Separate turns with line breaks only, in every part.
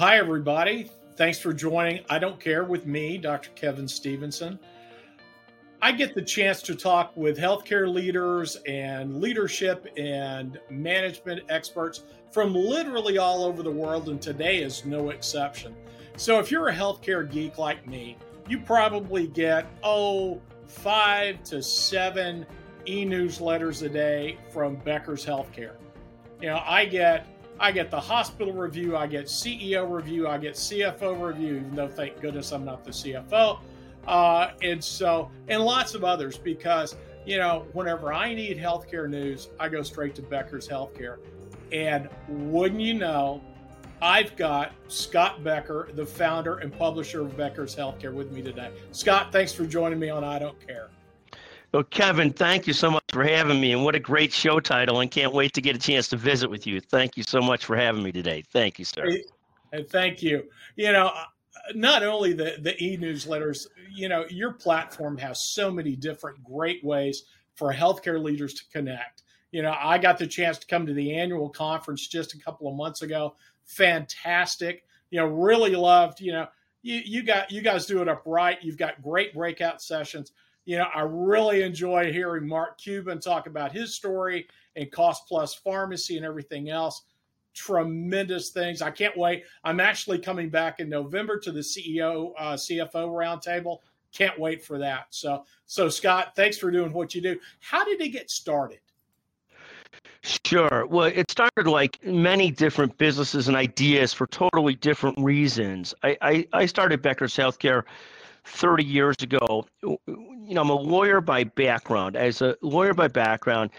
hi, everybody. Thanks for joining I Don't Care with me, Dr. Kevin Stevenson. I get the chance to talk with healthcare leaders and leadership and management experts from literally all over the world, and today is no exception. So, if you're a healthcare geek like me, you probably get, oh, five to seven e newsletters a day from Becker's Healthcare. You know, I get I get the hospital review, I get CEO review, I get CFO review, even though thank goodness I'm not the CFO. Uh, and so, and lots of others because, you know, whenever I need healthcare news, I go straight to Becker's Healthcare. And wouldn't you know, I've got Scott Becker, the founder and publisher of Becker's Healthcare, with me today. Scott, thanks for joining me on I Don't Care.
Well, Kevin, thank you so much for having me, and what a great show title! And can't wait to get a chance to visit with you. Thank you so much for having me today. Thank you, sir.
And thank you. You know, uh, not only the the e newsletters. You know, your platform has so many different great ways for healthcare leaders to connect. You know, I got the chance to come to the annual conference just a couple of months ago. Fantastic. You know, really loved. You know, you you got you guys do it up right. You've got great breakout sessions you know, I really enjoy hearing Mark Cuban talk about his story and cost plus pharmacy and everything else. Tremendous things. I can't wait. I'm actually coming back in November to the CEO uh, CFO roundtable. Can't wait for that. So, so Scott, thanks for doing what you do. How did it get started?
Sure. Well, it started like many different businesses and ideas for totally different reasons. I, I, I started Becker's Healthcare 30 years ago. You know, I'm a lawyer by background. As a lawyer by background,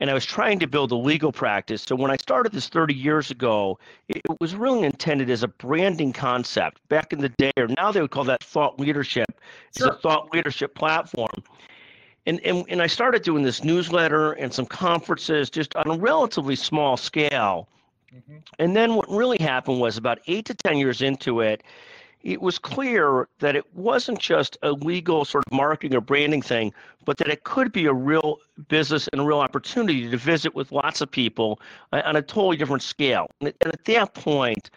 and I was trying to build a legal practice. So when I started this 30 years ago, it was really intended as a branding concept. Back in the day, or now they would call that thought leadership. Sure. It's a thought leadership platform. And, and, and I started doing this newsletter and some conferences just on a relatively small scale. Mm-hmm. And then what really happened was about eight to 10 years into it, it was clear that it wasn't just a legal sort of marketing or branding thing, but that it could be a real business and a real opportunity to visit with lots of people uh, on a totally different scale. And at that point,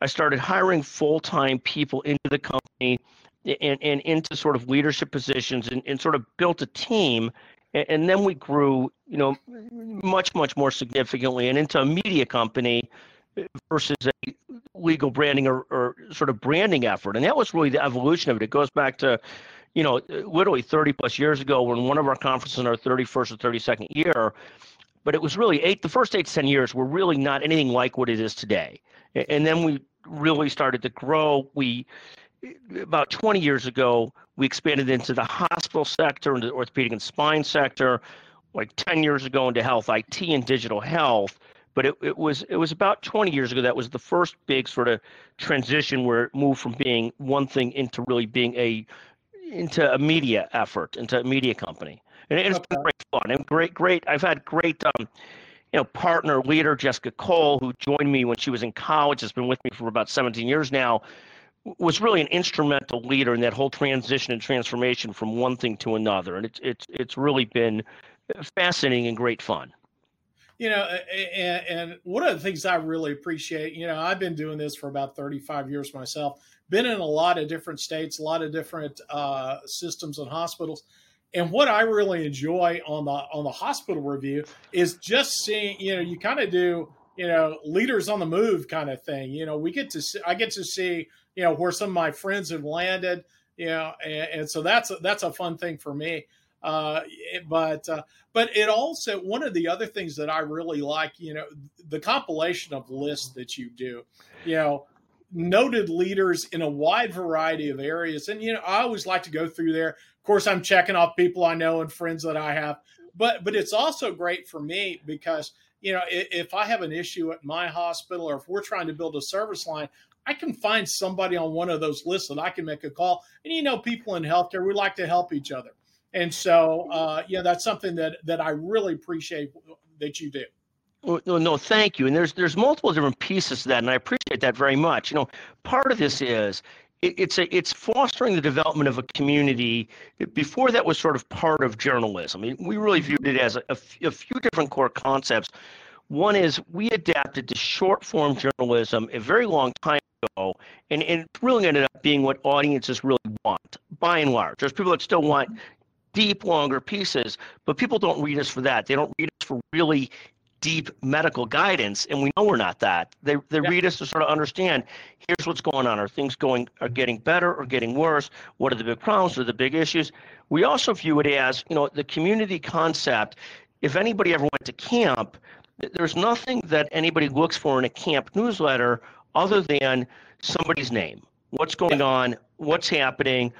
I started hiring full time people into the company and, and into sort of leadership positions and, and sort of built a team. And then we grew, you know, much, much more significantly and into a media company versus a legal branding or, or sort of branding effort. And that was really the evolution of it. It goes back to, you know, literally 30 plus years ago when one of our conferences in our 31st or 32nd year, but it was really eight, the first eight to 10 years were really not anything like what it is today. And then we really started to grow. We, about 20 years ago, we expanded into the hospital sector, into the orthopedic and spine sector. Like 10 years ago into health IT and digital health but it, it was it was about 20 years ago that was the first big sort of transition where it moved from being one thing into really being a into a media effort into a media company. And it's okay. been great fun and great great i've had great um, you know partner leader jessica cole who joined me when she was in college has been with me for about 17 years now was really an instrumental leader in that whole transition and transformation from one thing to another. And it's it's it's really been fascinating and great fun
you know, and, and, one of the things I really appreciate, you know, I've been doing this for about 35 years myself, been in a lot of different states, a lot of different uh, systems and hospitals. And what I really enjoy on the on the hospital review is just seeing, you know, you kind of do, you know, leaders on the move kind of thing. You know, we get to see, I get to see, you know, where some of my friends have landed, you know, and, and so that's a, that's a fun thing for me. Uh, but uh, but it also one of the other things that I really like, you know, the compilation of lists that you do, you know, noted leaders in a wide variety of areas, and you know, I always like to go through there. Of course, I'm checking off people I know and friends that I have, but but it's also great for me because you know if, if I have an issue at my hospital or if we're trying to build a service line, I can find somebody on one of those lists that I can make a call. And you know, people in healthcare, we like to help each other. And so, uh, yeah, that's something that that I really appreciate that you do.
Well, no, no, thank you. And there's there's multiple different pieces to that, and I appreciate that very much. You know, part of this is it, it's a it's fostering the development of a community. Before that was sort of part of journalism. I mean, we really viewed it as a, a, a few different core concepts. One is we adapted to short form journalism a very long time ago, and, and it really ended up being what audiences really want, by and large. There's people that still want deep, longer pieces, but people don't read us for that. They don't read us for really deep medical guidance, and we know we're not that. They they yeah. read us to sort of understand. Here's what's going on. Are things going are getting better or getting worse? What are the big problems? What are the big issues? We also view it as you know the community concept. If anybody ever went to camp, there's nothing that anybody looks for in a camp newsletter other than somebody's name. What's going on? What's happening?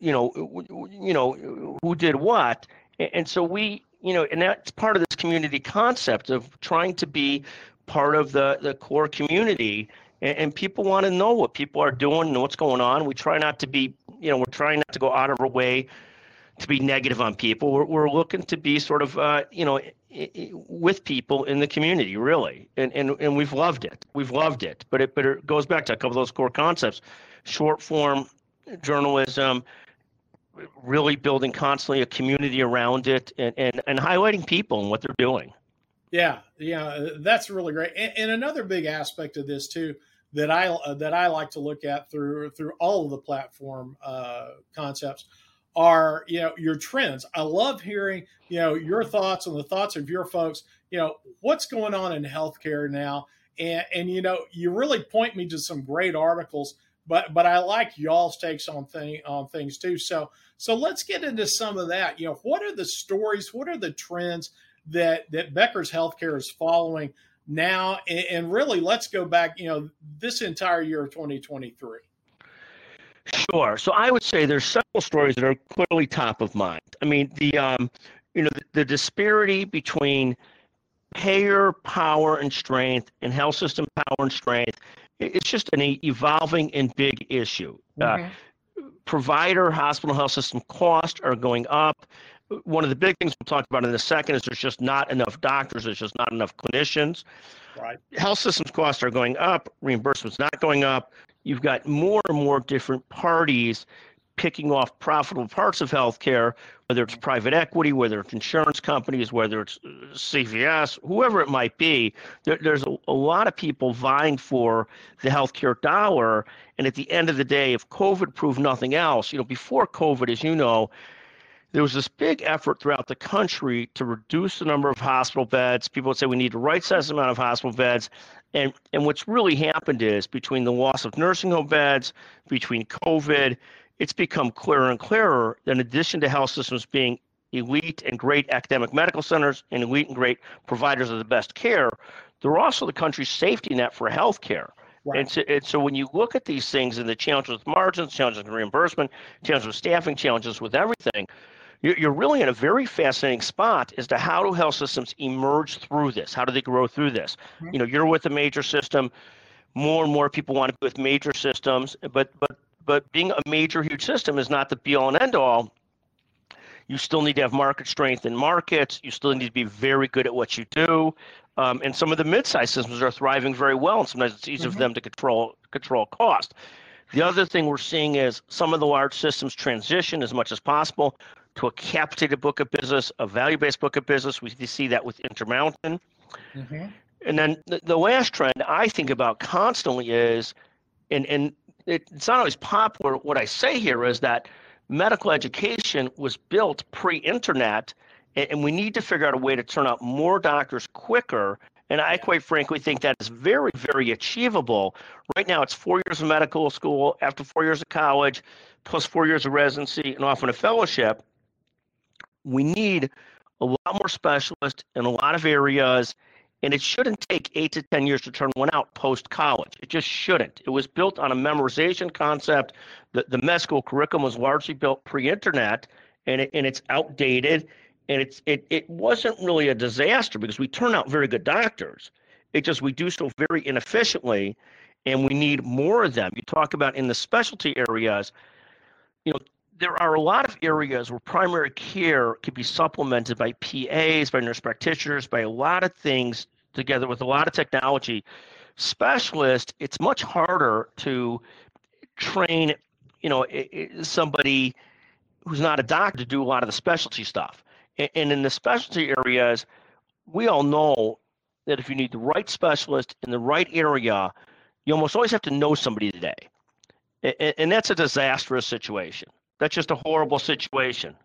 You know, you know who did what, and so we you know, and that's part of this community concept of trying to be part of the, the core community. And, and people want to know what people are doing and what's going on. We try not to be, you know, we're trying not to go out of our way to be negative on people. We're, we're looking to be sort of, uh, you know, with people in the community, really. And, and, and we've loved it. We've loved it. But it, but it goes back to a couple of those core concepts short form journalism, really building constantly a community around it and, and, and highlighting people and what they're doing.
Yeah, yeah, that's really great. And, and another big aspect of this too that I uh, that I like to look at through through all of the platform uh, concepts are you know your trends. I love hearing you know your thoughts and the thoughts of your folks. You know what's going on in healthcare now, and and you know you really point me to some great articles but but I like y'all's takes on thing on things too. So so let's get into some of that. You know, what are the stories? What are the trends that that Becker's Healthcare is following now? And, and really, let's go back. You know, this entire year of 2023.
Sure. So I would say there's several stories that are clearly top of mind. I mean, the um, you know, the, the disparity between payer power and strength and health system power and strength it's just an evolving and big issue. Uh, mm-hmm. Uh, provider, hospital, health system costs are going up. One of the big things we'll talk about in a second is there's just not enough doctors. There's just not enough clinicians.
Right.
Health systems costs are going up. Reimbursement's not going up. You've got more and more different parties picking off profitable parts of healthcare, whether it's private equity, whether it's insurance companies, whether it's uh, CVS, whoever it might be. There, there's a, a, lot of people vying for the healthcare dollar. And at the end of the day, if COVID proved nothing else, you know, before COVID, as you know, there was this big effort throughout the country to reduce the number of hospital beds. People would say we need the right size amount of hospital beds. And, and what's really happened is between the loss of nursing home beds, between COVID, it's become clearer and clearer that in addition to health systems being elite and great academic medical centers and elite and great providers of the best care, they're also the country's safety net for health care. Right. And, so, and, so, when you look at these things and the challenges with margins, challenges with reimbursement, challenges with staffing, challenges with everything, you're really in a very fascinating spot as to how do health systems emerge through this? How do they grow through this? Mm-hmm. You know, you're with a major system. More and more people want to be with major systems, but but but being a major, huge system is not the be all and end all. You still need to have market strength in markets. You still need to be very good at what you do. Um, and some of the mid-sized systems are thriving very well, and sometimes it's easier mm-hmm. for them to control control cost. The other thing we're seeing is some of the large systems transition as much as possible to a capitated book of business, a value-based book of business. We see that with Intermountain. Mm-hmm. And then the, the last trend I think about constantly is, and and it's not always popular. What I say here is that medical education was built pre-internet, and we need to figure out a way to turn out more doctors quicker. And I quite frankly think that is very, very achievable. Right now, it's four years of medical school, after four years of college, plus four years of residency, and often a fellowship. We need a lot more specialists in a lot of areas and it shouldn't take eight to 10 years to turn one out post college. It just shouldn't. It was built on a memorization concept. The, the med school curriculum was largely built pre internet and, it, and it's outdated. And it's, it, it wasn't really a disaster because we turn out very good doctors. It just, we do so very inefficiently and we need more of them. You talk about in the specialty areas, you know, there are a lot of areas where primary care could be supplemented by PAs, by nurse practitioners, by a lot of things together with a lot of technology specialist, it's much harder to train, you know, somebody who's not a doctor to do a lot of the specialty stuff. And in the specialty areas, we all know that if you need the right specialist in the right area, You almost always have to know somebody today. And, that's a disastrous situation. That's just a horrible situation.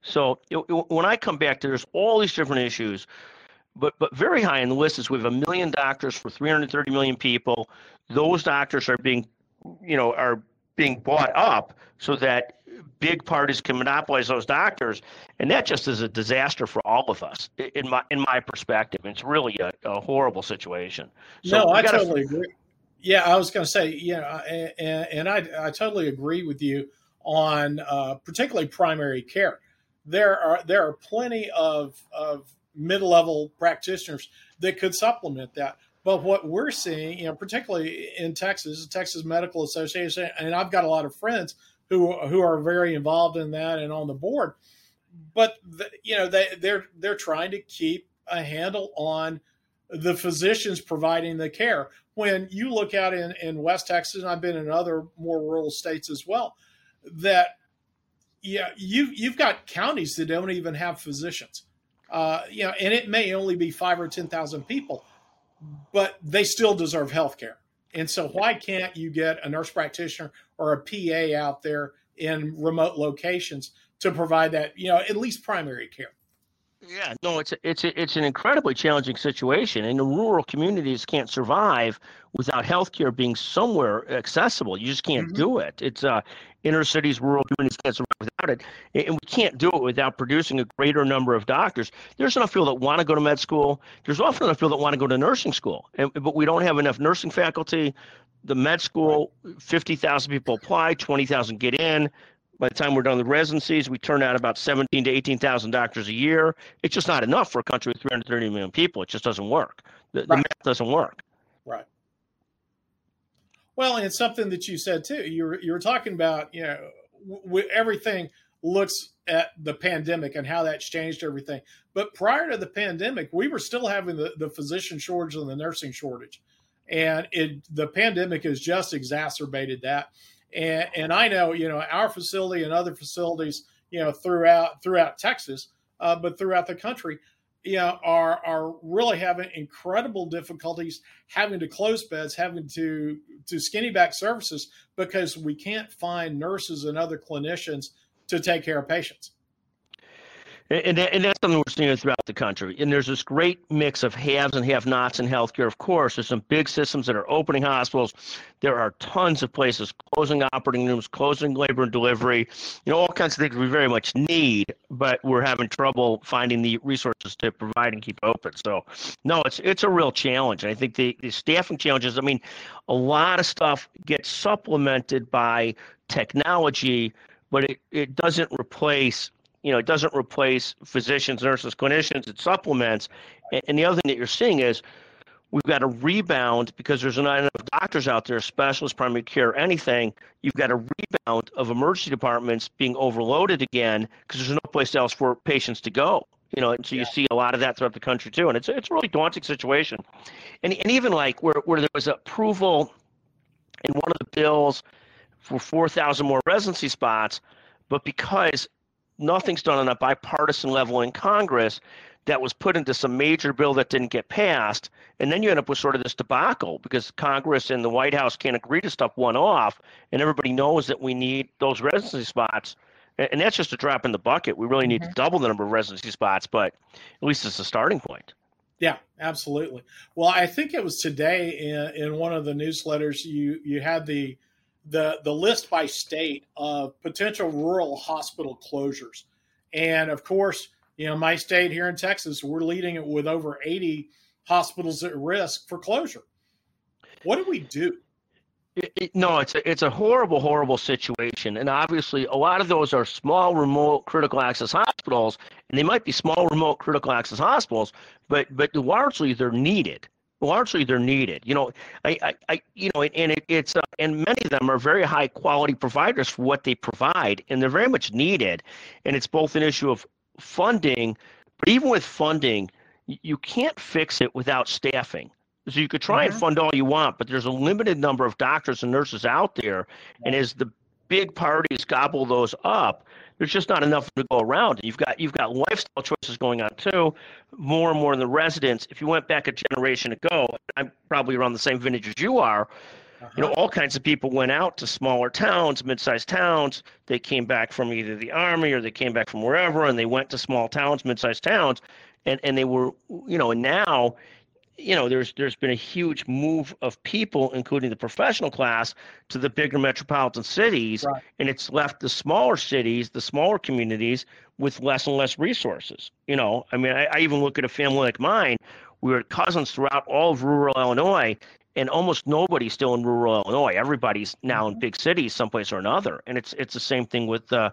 So when I come back, there's all these different issues, but but very high on the list is we have a million doctors for 330 million people. Those doctors are being, you know, are being bought up so that big parties can monopolize those doctors, and that just is a disaster for all of us, in my in my perspective. It's really a, a horrible situation.
So no, I gotta, totally agree. Yeah, I was going to say, yeah, and, and I I totally agree with you on uh, particularly primary care. There are there are plenty of of mid level practitioners that could supplement that. But what we're seeing, you know, particularly in Texas, the Texas Medical Association, and I've got a lot of friends who who are very involved in that and on the board. But the, you know they they're they're trying to keep a handle on the physicians providing the care. When you look out in, in West Texas, and I've been in other more rural states as well, that yeah, you you've got counties that don't even have physicians. Uh, you know, and it may only be five or ten thousand people, but they still deserve health care. And so, why can't you get a nurse practitioner or a PA out there in remote locations to provide that, you know, at least primary care?
Yeah, no, it's a, it's a, it's an incredibly challenging situation, and the rural communities can't survive without healthcare being somewhere accessible. You just can't mm-hmm. do it. It's uh, inner cities, rural communities can't survive without it, and we can't do it without producing a greater number of doctors. There's enough people that want to go to med school. There's often enough people that want to go to nursing school, and, but we don't have enough nursing faculty. The med school, fifty thousand people apply, twenty thousand get in by the time we're done with residencies, we turn out about 17 to 18,000 doctors a year. It's just not enough for a country with 330 million people. It just doesn't work. The, right. the math doesn't work.
Right. Well, and it's something that you said too. You were, you were talking about, you know, w- everything looks at the pandemic and how that's changed everything. But prior to the pandemic, we were still having the, the physician shortage and the nursing shortage. And it, the pandemic has just exacerbated that and, and I know, you know, our facility and other facilities, you know, throughout throughout Texas, uh, but throughout the country, you know, are are really having incredible difficulties having to close beds, having to to skinny back services because we can't find nurses and other clinicians to take care of patients.
And, and that's something we're seeing throughout the country. And there's this great mix of haves and have-nots in healthcare. Of course, there's some big systems that are opening hospitals. There are tons of places closing operating rooms, closing labor and delivery. You know, all kinds of things we very much need, but we're having trouble finding the resources to provide and keep open. So, no, it's it's a real challenge. And I think the, the staffing challenges. I mean, a lot of stuff gets supplemented by technology, but it, it doesn't replace you know, it doesn't replace physicians, nurses, clinicians, it supplements. And the other thing that you're seeing is we've got a rebound because there's not enough doctors out there, specialists, primary care, anything. You've got a rebound of emergency departments being overloaded again because there's no place else for patients to go. You know, and so yeah. you see a lot of that throughout the country too, and it's it's a really daunting situation. And and even like where where there was approval in one of the bills for 4,000 more residency spots, but because nothing's done on a bipartisan level in Congress that was put into some major bill that didn't get passed. And then you end up with sort of this debacle because Congress and the White House can't agree to stuff one off. And everybody knows that we need those residency spots. And that's just a drop in the bucket. We really need mm-hmm. to double the number of residency spots, but at least it's a starting point.
Yeah, absolutely. Well, I think it was today in, in one of the newsletters you you had the the the list by state of potential rural hospital closures, and of course, you know my state here in Texas, we're leading it with over eighty hospitals at risk for closure. What do we do?
It, it, no, it's a, it's a horrible, horrible situation, and obviously, a lot of those are small, remote, critical access hospitals, and they might be small, remote, critical access hospitals, but but largely they're needed largely they're needed. You know, I, I, I you know, and it, it's uh, and many of them are very high quality providers for what they provide, and they're very much needed. And it's both an issue of funding, but even with funding, you can't fix it without staffing. So you could try mm-hmm. and fund all you want, but there's a limited number of doctors and nurses out there, and as the big parties gobble those up, there's just not enough to go around. You've got you've got lifestyle choices going on too, more and more in the residents. If you went back a generation ago, I'm probably around the same vintage as you are. Uh-huh. You know, all kinds of people went out to smaller towns, mid-sized towns. They came back from either the army or they came back from wherever, and they went to small towns, mid-sized towns, and and they were, you know, and now you know, there's there's been a huge move of people, including the professional class, to the bigger metropolitan cities, right. and it's left the smaller cities, the smaller communities, with less and less resources. You know, I mean, I, I even look at a family like mine. We were cousins throughout all of rural Illinois, and almost nobody's still in rural Illinois. Everybody's now in mm-hmm. big cities, someplace or another, and it's it's the same thing with. Uh,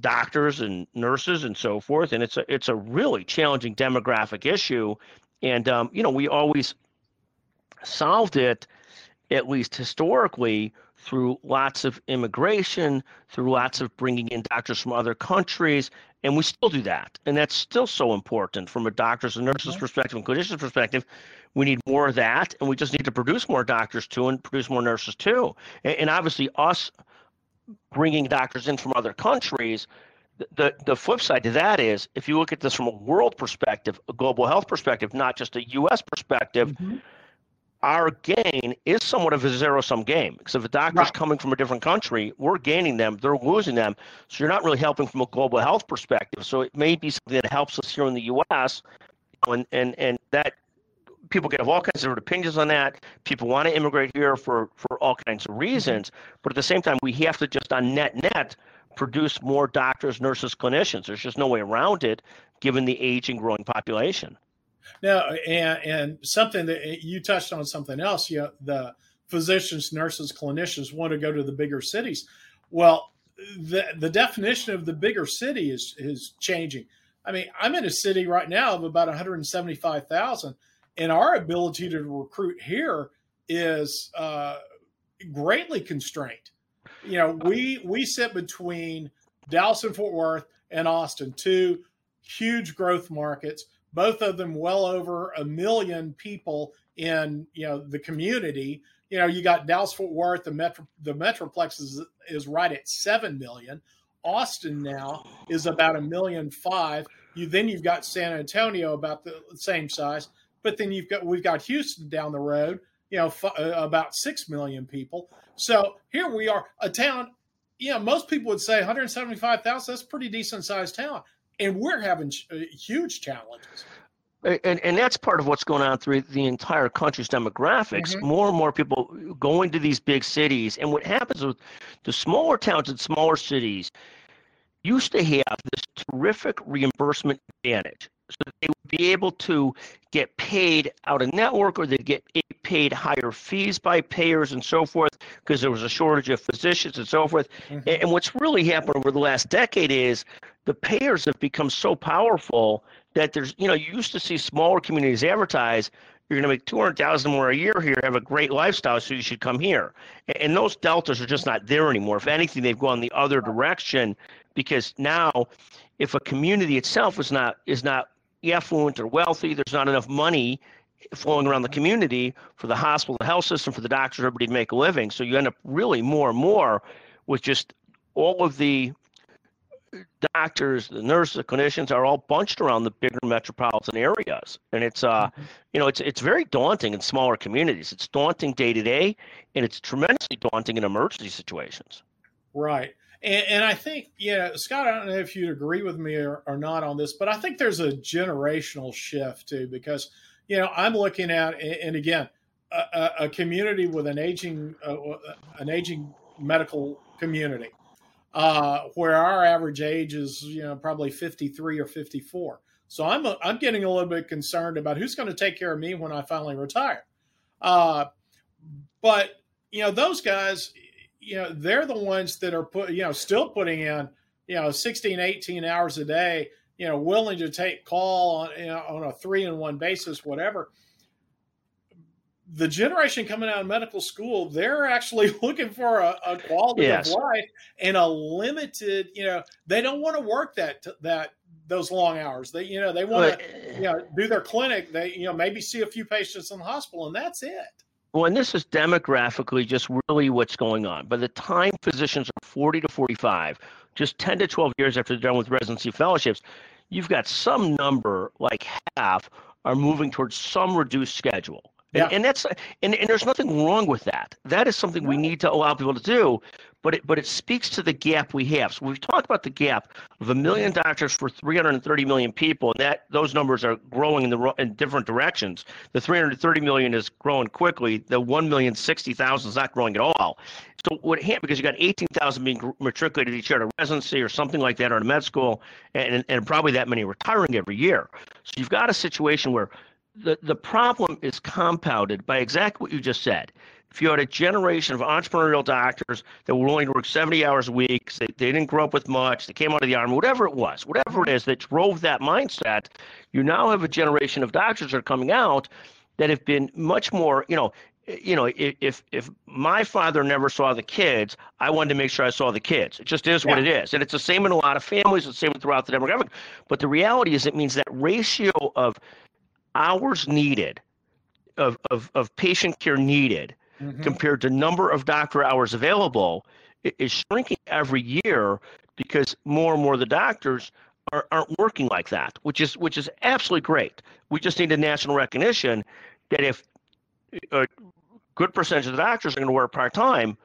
doctors and nurses and so forth and it's a it's a really challenging demographic issue and, um, you know, we always solved it, at least historically, through lots of immigration, through lots of bringing in doctors from other countries. And we still do that. And that's still so important from a doctor's and nurse's okay. perspective and clinician's perspective. We need more of that. And we just need to produce more doctors too and produce more nurses too. And, and obviously, us bringing doctors in from other countries the the flip side to that is if you look at this from a world perspective, a global health perspective, not just a U.S. perspective, mm-hmm. our gain is somewhat of a zero sum game. Because if a doctor's right. coming from a different country, we're gaining them, they're losing them. So you're not really helping from a global health perspective. So it may be something that helps us here in the U.S. And and and that people get all kinds of different opinions on that. People want to immigrate here for for all kinds of reasons. Mm-hmm. But at the same time, we have to just on net net produce more doctors, nurses, clinicians. There's just no way around it, given the aging, growing population.
Now, and, and something that you touched on something else. You know, the physicians, nurses, clinicians want to go to the bigger cities. Well, the the definition of the bigger city is is changing. I mean, I'm in a city right now of about 175,000, and our ability to recruit here is uh, greatly constrained you know, we we sit between Dallas and Fort Worth and Austin, two huge growth markets, both of them well over a million people in you know the community. You know, you got Dallas Fort Worth, the metro the metroplex is is right at seven million. Austin now is about a million five. You then you've got San Antonio about the same size, but then you've got we've got Houston down the road, you know, f- uh, about six million people. So here we are, a town. You know, most people would say 175,000. That's pretty decent sized town, and we're having uh, huge challenges.
And, and that's part of what's going on through the entire country's demographics. Mm-hmm. More and more people going to these big cities. And what happens with the smaller towns and smaller cities used to have this terrific reimbursement advantage so they would be able to get paid out of network or they'd get paid higher fees by payers and so forth because there was a shortage of physicians and so forth. Mm-hmm. And what's really happened over the last decade is the payers have become so powerful that there's, you know, you used to see smaller communities advertise, you're going to make 200,000 more a year here, have a great lifestyle, so you should come here. And those deltas are just not there anymore. If anything, they've gone the other direction because now if a community itself is not is not affluent or wealthy. There's not enough money flowing around the community for the hospital, the health system, for the doctors, everybody to make a living. So you end up really more and more with just all of the doctors, the nurses, the clinicians are all bunched around the bigger metropolitan areas, and it's uh, mm-hmm. you know, it's it's very daunting in smaller communities. It's daunting day to day, and it's tremendously daunting in emergency situations.
Right. And, and, I think, yeah, Scott, I don't know if you'd agree with me or, or, not on this, but I think there's a generational shift too, because, you know, I'm looking at, and again, a, a community with an aging, uh, an aging medical community, uh, where our average age is, you know, probably 53 or 54. So I'm, a, I'm getting a little bit concerned about who's going to take care of me when I finally retire. Uh, but, you know, those guys, you know, they're the ones that are put, you know, still putting in, you know, 16, 18 hours a day, you know, willing to take call on, you know, on a three in one basis, whatever. The generation coming out of medical school, they're actually looking for a, a quality yes. of life and a limited, you know, they don't want to work that, that, those long hours. They, you know, they want to, eh. you know, do their clinic. They, you know, maybe see a few patients in the hospital, and that's it.
Well, and this is demographically just really what's going on. By the time physicians are 40 to 45, just 10 to 12 years after they're done with residency fellowships, you've got some number, like half, are moving towards some reduced schedule. Yeah. And, and that's and, and there's nothing wrong with that. That is something we need to allow people to do, but it but it speaks to the gap we have. So we've talked about the gap of a million doctors for 330 million people, and that those numbers are growing in the in different directions. The 330 million is growing quickly. The 1 million 60,000 is not growing at all. So what happened because you got 18,000 being matriculated each year to residency or something like that or to med school, and and probably that many retiring every year. So you've got a situation where the, the problem is compounded by exactly what you just said. If you had a generation of entrepreneurial doctors that were willing to work 70 hours a week, they, they didn't grow up with much, they came out of the army, whatever it was, whatever it is that drove that mindset, you now have a generation of doctors that are coming out that have been much more, you know, eh, you know, if if my father never saw the kids, I wanted to make sure I saw the kids. It just is yeah. what it is, and it's the same in a lot of families. It's the same throughout the demographic. But the reality is, it means that ratio of hours needed of, of, of patient care needed mm-hmm. compared to number of doctor hours available is shrinking every year because more and more of the doctors are, aren't working like that, which is which is absolutely great. We just need a national recognition that if a good percentage of the doctors are going to work part time,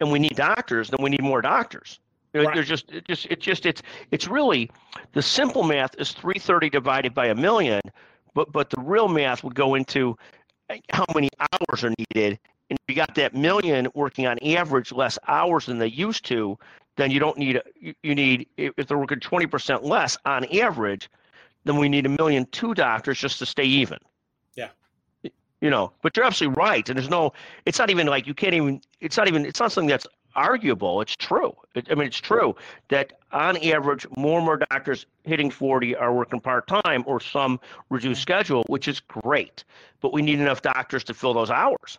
and we need doctors, then we need more doctors. Right. There's just it just it just it's it's really the simple math is 330 divided by a million, but but the real math would go into how many hours are needed. And you got that million working on average less hours than they used to, then you don't need you need if they're working 20% less on average, then we need a million two doctors just to stay even.
Yeah.
You know, but you're absolutely right. And there's no, it's not even like you can't even, it's not even, it's not something that's arguable. It's true. It, I mean, it's true that on average, more and more doctors hitting 40 are working part time or some reduced schedule, which is great. But we need enough doctors to fill those hours.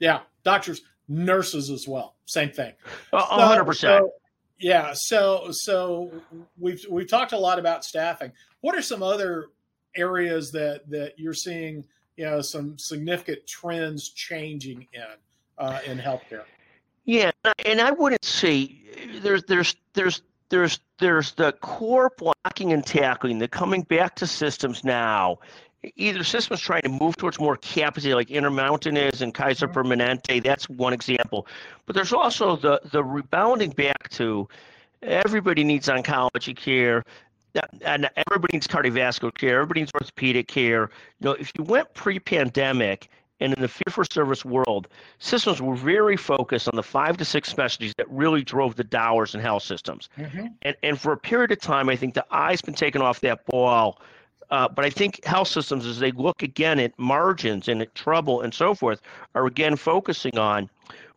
Yeah, doctors, nurses as well. Same thing.
hundred percent.
Yeah. So so we've we've talked a lot about staffing. What are some other areas that that you're seeing? You know, some significant trends changing in uh, in healthcare.
Yeah, and I wouldn't say there's there's there's there's there's the core blocking and tackling, the coming back to systems now. Either systems trying to move towards more capacity, like Intermountain is and Kaiser mm-hmm. Permanente. That's one example. But there's also the the rebounding back to everybody needs oncology care and everybody needs cardiovascular care, everybody needs orthopedic care. You know, if you went pre-pandemic and in the fee for service world, systems were very focused on the five to six specialties that really drove the dollars in health systems. Mm-hmm. And, and for a period of time, I think the eye's been taken off that ball. Uh, but I think health systems, as they look again at margins and at trouble and so forth, are again focusing on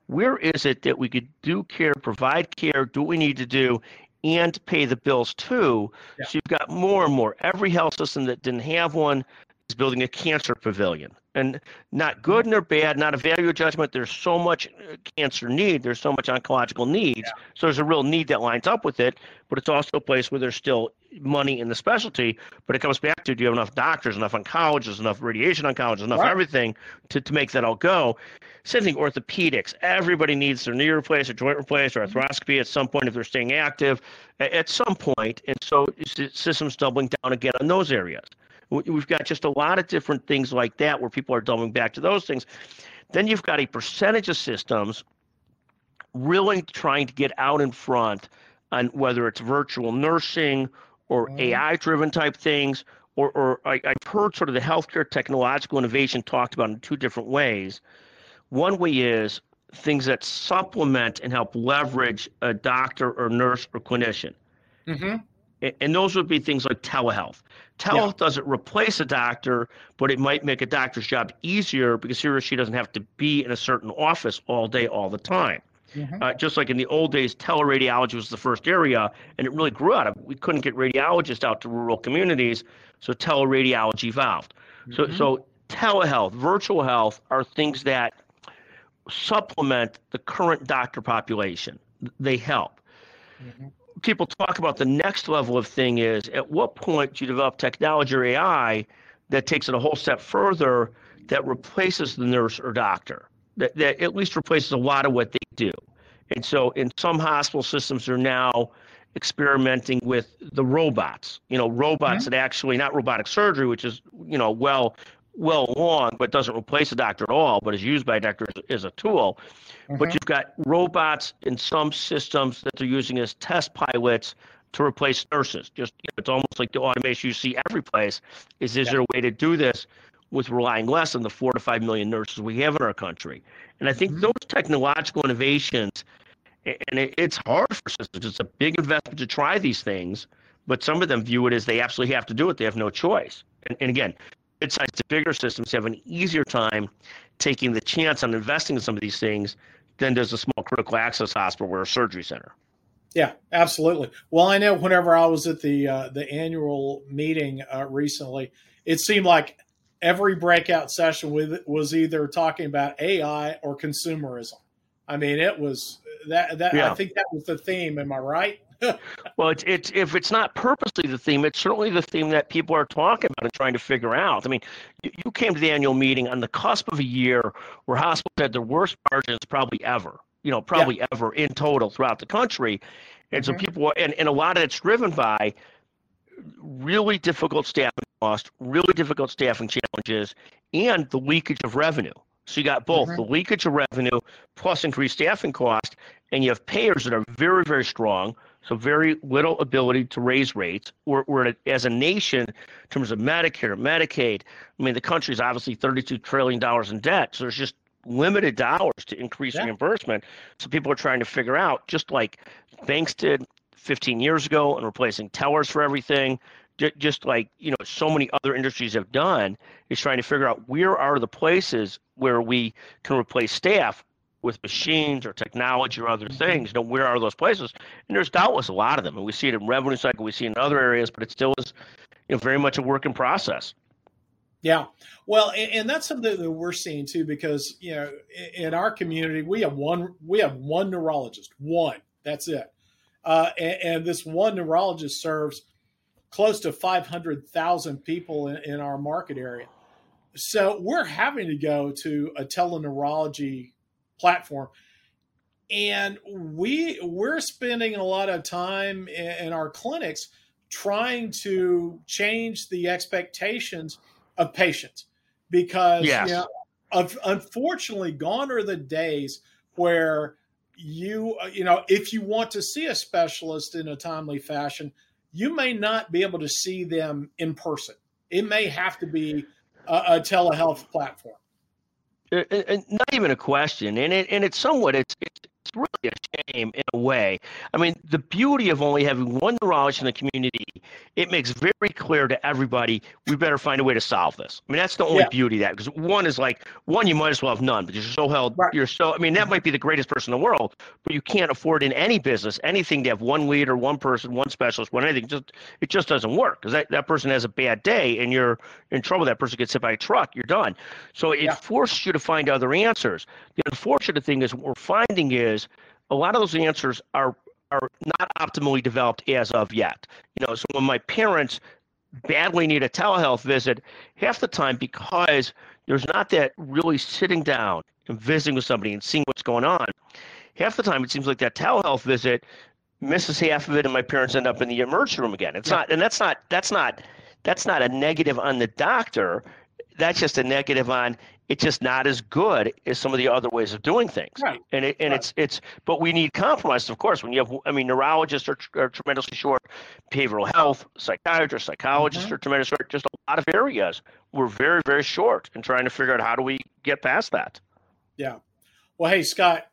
where is it that we could do care, provide care, do what we need to do, and pay the bills too. Yeah. So you've got more and more. Every health system that didn't have one is building a cancer pavilion and not good nor bad, not a value judgment. There's so much uh, cancer need, there's so much oncological needs. Yeah. So there's a real need that lines up with it, but it's also a place where there's still money in the specialty. But it comes back to do you have enough doctors, enough oncologists, enough radiation oncologists, enough right. everything to, to make that all go? Same thing, orthopedics. Everybody needs their knee replaced, or joint replaced, or mm-hmm. arthroscopy at some point if they're staying active at some point. And so the systems doubling down again on those areas. We've got just a lot of different things like that where people are doubling back to those things. Then you've got a percentage of systems really trying to get out in front on whether it's virtual nursing or mm. AI driven type things, or, or I, have heard sort of the healthcare technological innovation talked about in two different ways. One way is things that supplement and help leverage a doctor or nurse or clinician. Mm-hmm. And those would be things like telehealth. Telehealth yeah. doesn't replace a doctor, but it might make a doctor's job easier because he or she doesn't have to be in a certain office all day, all the time. Mm-hmm. Uh, just like in the old days, teleradiology was the first area, and it really grew out of. We couldn't get radiologists out to rural communities, so teleradiology evolved. Mm-hmm. So, so telehealth, virtual health are things that supplement the current doctor population. They help. Mm-hmm people talk about the next level of thing is at what point do you develop technology or AI that takes it a whole step further that replaces the nurse or doctor, that, that at least replaces a lot of what they do. And so in some hospital systems are now experimenting with the robots. You know, robots mm-hmm. that actually not robotic surgery, which is you know well well along, but doesn't replace a doctor at all, but is used by a doctor as, as a tool. Mm-hmm. But you've got robots in some systems that they're using as test pilots to replace nurses. Just you know, it's almost like the automation you see every place. Is is yeah. there a way to do this with relying less on the four to five million nurses we have in our country? And I think mm-hmm. those technological innovations, and it, it's hard for systems. It's a big investment to try these things, but some of them view it as they absolutely have to do it. They have no choice. And, and again, mid-sized to bigger systems have an easier time taking the chance on investing in some of these things than does a small critical access hospital or a surgery center.
Yeah, absolutely. Well, I know whenever I was at the uh, the annual meeting uh, recently, it seemed like every breakout session with was either talking about AI or consumerism. I mean, it was that that yeah. I think that was the theme. Am I right?
Well, it's it's if it's not purposely the theme, it's certainly the theme that people are talking about and trying to figure out. I mean, you, you came to the annual meeting on the cusp of a year where hospitals had their worst margins probably ever. You know, probably yeah. ever in total throughout the country, and mm-hmm. so people and and a lot of it's driven by really difficult staffing costs, really difficult staffing challenges, and the leakage of revenue. So you got both mm-hmm. the leakage of revenue plus increased staffing cost, and you have payers that are very, very strong, so very little ability to raise rates. We're, we're as a nation, in terms of Medicare, Medicaid, I mean, the country is obviously $32 trillion in debt. So there's just limited dollars to increase yeah. reimbursement. So people are trying to figure out, just like banks did 15 years ago and replacing tellers for everything, just like you know so many other industries have done is trying to figure out where are the places where we can replace staff with machines or technology or other things you know where are those places? And there's doubtless a lot of them and we see it in revenue cycle we see it in other areas but it still is you know very much a work in process.
Yeah. Well and, and that's something that we're seeing too because you know in, in our community we have one we have one neurologist one that's it. Uh, and, and this one neurologist serves close to 500,000 people in, in, our market area. So we're having to go to a teleneurology platform. And we we're spending a lot of time in, in our clinics trying to change the expectations of patients because yes. you know, of, unfortunately gone are the days where you you know if you want to see a specialist in a timely fashion you may not be able to see them in person. It may have to be a, a telehealth platform.
Not even a question, and it and it's somewhat it's really a shame in a way. I mean, the beauty of only having one neurologist in the community, it makes very clear to everybody we better find a way to solve this. I mean, that's the only yeah. beauty of that because one is like one, you might as well have none because you're so held, right. you're so. I mean, that might be the greatest person in the world, but you can't afford in any business anything to have one leader, one person, one specialist, one anything. Just it just doesn't work because that, that person has a bad day and you're in trouble. That person gets hit by a truck, you're done. So it yeah. forces you to find other answers. The unfortunate thing is what we're finding is is a lot of those answers are are not optimally developed as of yet. You know, so when my parents badly need a telehealth visit, half the time because there's not that really sitting down and visiting with somebody and seeing what's going on. Half the time it seems like that telehealth visit misses half of it and my parents end up in the emergency room again. It's yeah. not and that's not that's not that's not a negative on the doctor. That's just a negative on it's just not as good as some of the other ways of doing things.
Right.
And it, and
right.
it's it's but we need compromise, of course. When you have, I mean, neurologists are, are tremendously short, behavioral health, psychiatrists, psychologists mm-hmm. are tremendously short. Just a lot of areas we're very very short in trying to figure out how do we get past that.
Yeah. Well, hey Scott,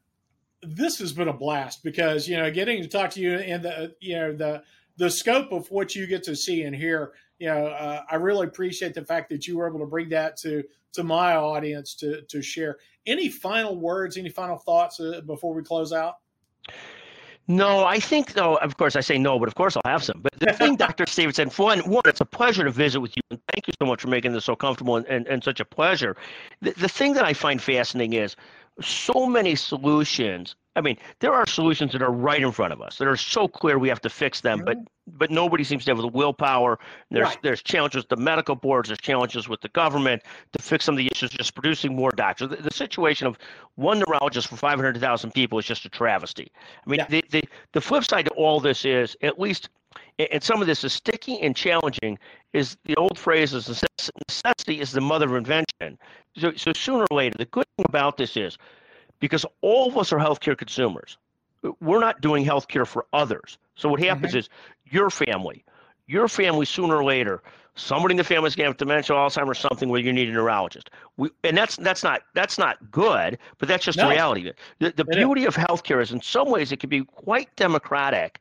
this has been a blast because you know getting to talk to you and the you know the the scope of what you get to see and hear you know, uh, I really appreciate the fact that you were able to bring that to to my audience to to share. Any final words? Any final thoughts uh, before we close out?
No, I think though. Of course, I say no, but of course I'll have some. But the thing, Dr. Stevenson, one, one, it's a pleasure to visit with you, and thank you so much for making this so comfortable and, and, and such a pleasure. The, the thing that I find fascinating is so many solutions. I mean, there are solutions that are right in front of us that are so clear we have to fix them, mm-hmm. but but nobody seems to have the willpower. There's right. there's challenges with the medical boards, there's challenges with the government to fix some of the issues, just producing more doctors. The, the situation of one neurologist for 500,000 people is just a travesty. I mean, yeah. the, the the flip side to all this is at least and some of this is sticky and challenging is the old phrase is necessity is the mother of invention so, so sooner or later the good thing about this is because all of us are healthcare consumers we're not doing healthcare for others so what happens mm-hmm. is your family your family sooner or later somebody in the family is going to have dementia alzheimer's something where you need a neurologist we, and that's that's not that's not good but that's just no. the reality the, the beauty is. of healthcare is in some ways it can be quite democratic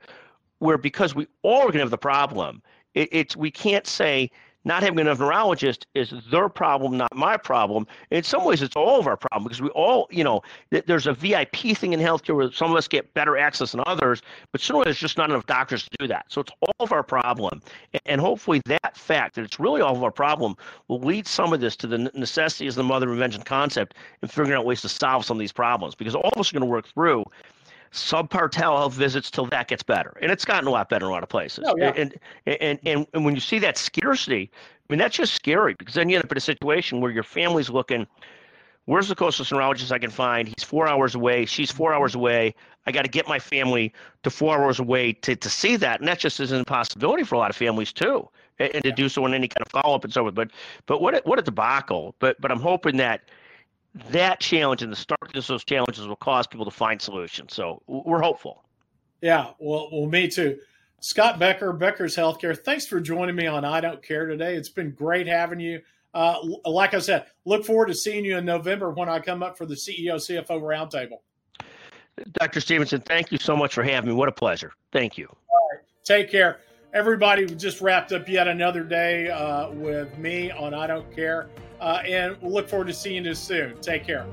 where because we all are going to have the problem, it, it's we can't say not having enough neurologists is their problem, not my problem. In some ways, it's all of our problem because we all, you know, th- there's a VIP thing in healthcare where some of us get better access than others, but certainly there's just not enough doctors to do that. So it's all of our problem. And, and hopefully that fact that it's really all of our problem will lead some of this to the necessity as the mother of invention concept and figuring out ways to solve some of these problems because all of us are going to work through subpar telehealth visits till that gets better. And it's gotten a lot better in a lot of places. Oh, yeah. and, and, and, and when you see that scarcity, I mean, that's just scary because then you end up in a situation where your family's looking, where's the closest neurologist I can find? He's four hours away. She's four hours mm-hmm. away. I got to get my family to four hours away to, to see that. And that just is an impossibility for a lot of families too. And, and to do so in any kind of follow up and so forth. But but what a, what a debacle. But but I'm hoping that that challenge and the starkness of those challenges will cause people to find solutions. So we're hopeful.
Yeah, well, well, me too. Scott Becker, Becker's Healthcare. Thanks for joining me on I Don't Care today. It's been great having you. Uh, like I said, look forward to seeing you in November when I come up for the CEO CFO roundtable.
Dr. Stevenson, thank you so much for having me. What a pleasure. Thank you.
All right. Take care. Everybody, we just wrapped up yet another day uh, with me on I Don't Care uh, and we'll look forward to seeing you soon. Take care.